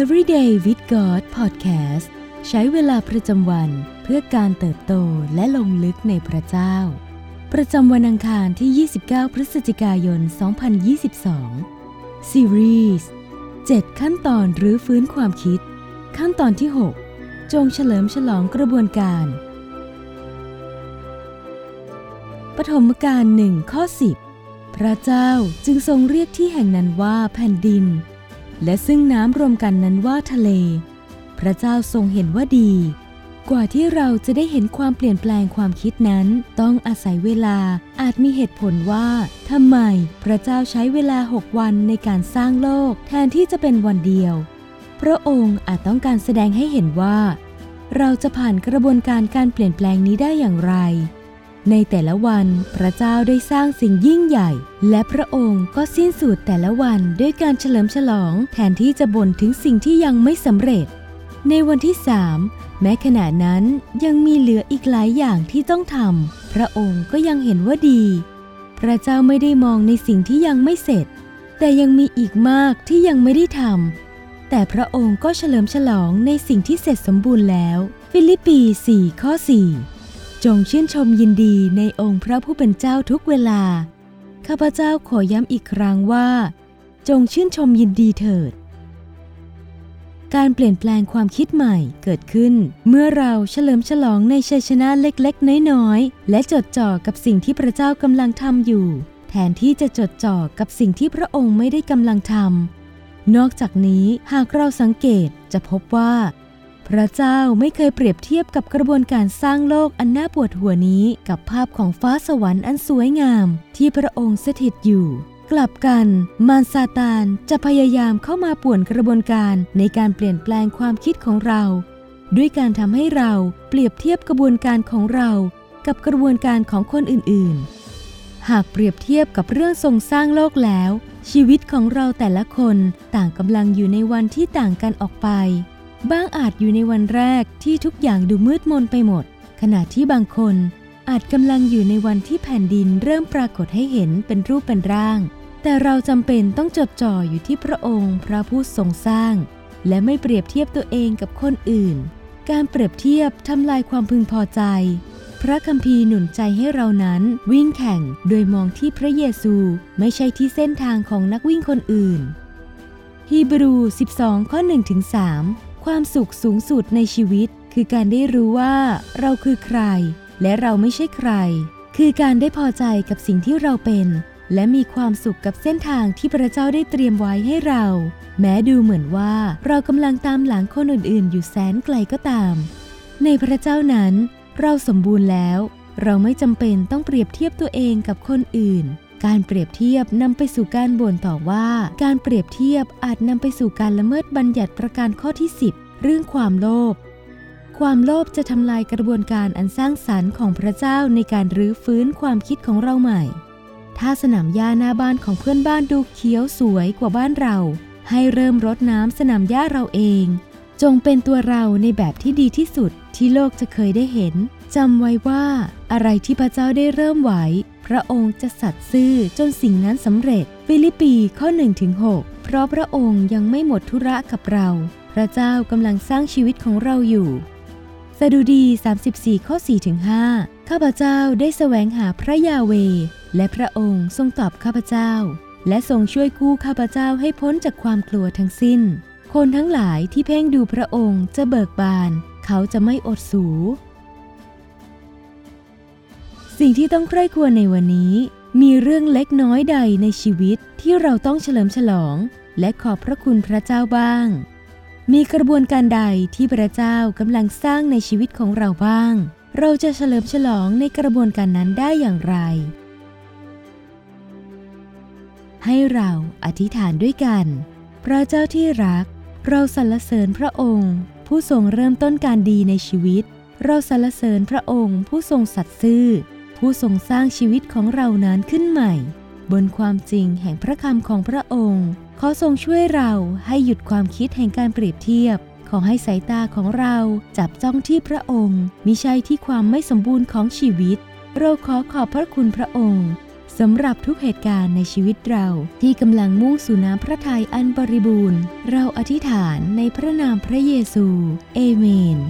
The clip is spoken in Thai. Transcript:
Everyday with God Podcast ใช้เวลาประจำวันเพื่อการเติบโตและลงลึกในพระเจ้า ประจำวันอังคารที่ 29 พฤศจิกายน 2022 ซีรีส์ 7 ขั้นตอนหรือฟื้นความคิด ขั้นตอนที่ 6 จงเฉลิมฉลองกระบวนการ ปฐมกาลหนึ่งข้อ 10 พระเจ้าจึงทรงเรียกที่แห่งนั้นว่าแผ่นดิน และซึ่งน้ำรวมกันนั้นว่าทะเล พระเจ้าทรงเห็นว่าดี กว่าที่เราจะได้เห็นความเปลี่ยนแปลงความคิดนั้น ต้องอาศัยเวลาอาจมีเหตุผลว่าทำไมพระเจ้าใช้เวลาหกวันในการสร้างโลก แทนที่จะเป็นวันเดียว พระองค์อาจต้องการแสดงให้เห็นว่า เราจะผ่านกระบวนการการเปลี่ยนแปลงนี้ได้อย่างไร ในแต่ละวันพระเจ้าได้สร้างสิ่งยิ่งใหญ่ และพระองค์ก็สิ้นสุดแต่ละวันด้วยการเฉลิมฉลองแทนที่จะบ่นถึงสิ่งที่ยังไม่สำเร็จ ในวันที่สามแม้ขณะนั้นยังมีเหลืออีกหลายอย่างที่ต้องทำพระองค์ก็ยังเห็นว่าดี พระเจ้าไม่ได้มองในสิ่งที่ยังไม่เสร็จ แต่ยังมีอีกมากที่ยังไม่ได้ทำแต่พระองค์ก็เฉลิมฉลองในสิ่งที่เสร็จสมบูรณ์แล้ว ฟิลิปปี 4 ข้อ 4 จงชื่นชมยินดีในองค์พระผู้เป็นเจ้าทุกเวลา ข้าพเจ้าขอย้ำอีกครั้งว่า จงชื่นชมยินดีเถิด การเปลี่ยนแปลงความคิดใหม่เกิดขึ้น เมื่อเราเฉลิมฉลองในชัยชนะเล็กๆ น้อยๆ และจดจ่อกับสิ่งที่พระเจ้ากำลังทำอยู่ แทนที่จะจดจ่อกับสิ่งที่พระองค์ไม่ได้กำลังทำนอกจากนี้หากเราสังเกตจะพบว่า พระเจ้าไม่เคยเปรียบเทียบกับกระบวนการสร้างโลกอันน่าปวดหัวนี้กับภาพของฟ้าสวรรค์อันสวยงาม ที่พระองค์สถิตอยู่ กลับกัน มารซาตานจะพยายามเข้ามาป่วนกระบวนการในการเปลี่ยนแปลงความคิดของเรา ด้วยการทำให้เราเปรียบเทียบกระบวนการของเรา กับกระบวนการของคนอื่นๆ หากเปรียบเทียบกับเรื่องทรงสร้างโลกแล้ว ชีวิตของเราแต่ละคนต่างกำลังอยู่ในวันที่ต่างกันออกไป บ้างอาจอยู่ในวันแรกที่ทุกอย่างดูมืดมนไปหมด ขณะที่บางคนอาจกำลังอยู่ในวันที่แผ่นดินเริ่มปรากฏให้เห็นเป็นรูปเป็นร่าง แต่เราจำเป็นต้องจดจ่ออยู่ที่พระองค์พระผู้ทรงสร้าง และไม่เปรียบเทียบตัวเองกับคนอื่น การเปรียบเทียบทำลายความพึงพอใจ พระคัมภีร์หนุนใจให้เรานั้นวิ่งแข่งโดยมองที่พระเยซูไม่ใช่ที่เส้นทางของนักวิ่งคนอื่น ฮีบรู 12 ข้อ1ถึง3 ความสุขสูงสุดในชีวิต คือการได้รู้ว่าเราคือใคร และเราไม่ใช่ใคร คือการได้พอใจกับสิ่งที่เราเป็น และมีความสุขกับเส้นทางที่พระเจ้าได้เตรียมไว้ให้เรา แม้ดูเหมือนว่าเรากำลังตามหลังคนอื่น ๆ อยู่แสนไกลก็ตาม ในพระเจ้านั้น เราสมบูรณ์แล้ว เราไม่จำเป็นต้องเปรียบเทียบตัวเองกับคนอื่น การเปรียบเทียบนำไปสู่การบ่นต่อว่า การเปรียบเทียบอาจนำไปสู่การละเมิดบัญญัติประการข้อที่ 10 เรื่องความโลภความโลภจะทำลายกระบวนการอันสร้างสรรค์ของพระเจ้าในการรื้อฟื้นความคิดของเราใหม่ ถ้าสนามหญ้าหน้าบ้านของเพื่อนบ้านดูเขียวสวยกว่าบ้านเรา ให้เริ่มรดน้ำสนามหญ้าเราเอง จงเป็นตัวเราในแบบที่ดีที่สุดที่โลกจะเคยได้เห็นจำไว้ว่าอะไรที่พระเจ้าได้เริ่มไว้ ระองค์จะสัตย์ซื่อจนสิ่งนั้นสำเร็จ ฟิลิปปีข้อ1-6เพราะพระองค์ยังไม่หมดธุระกับเรา พระเจ้ากำลังสร้างชีวิตของเราอยู่สดุดี 34 ข้อ4-5ข้าพเจ้าได้แสวงหาพระยาเว และพระองค์ทรงตอบข้าพเจ้า และทรงช่วยกู้ข้าพเจ้าให้พ้นจากความกลัวทั้งสิ้น คนทั้งหลายที่เพ่งดูพระองค์จะเบิกบาน เขาจะไม่อดสู สิ่งที่ต้องใคร่ควรในวันนี้ มีเรื่องเล็กน้อยใดในชีวิตที่เราต้องเฉลิมฉลอง และขอบพระคุณพระเจ้าบ้าง มีกระบวนการใดที่พระเจ้ากำลังสร้างในชีวิตของเราบ้าง เราจะเฉลิมฉลองในกระบวนการนั้นได้อย่างไร ให้เราอธิษฐานด้วยกัน พระเจ้าที่รัก เราสรรเสริญพระองค์ ผู้ทรงเริ่มต้นการดีในชีวิตเราสรรเสริญพระองค์ผู้ทรงสัตย์ซื่อ ผู้ทรงสร้างชีวิตของเรานั้นขึ้นใหม่ บนความจริงแห่งพระคำของพระองค์ขอทรงช่วยเราให้หยุดความคิดแห่งการเปรียบเทียบ ขอให้สายตาของเราจับจ้องที่พระองค์มิใช่ที่ความไม่สมบูรณ์ของชีวิต เราขอขอบพระคุณพระองค์สำหรับทุกเหตุการณ์ในชีวิตเราที่กำลังมุ่งสู่น้ำพระทัยอันบริบูรณ์ เราอธิษฐานในพระนามพระเยซู เอเมน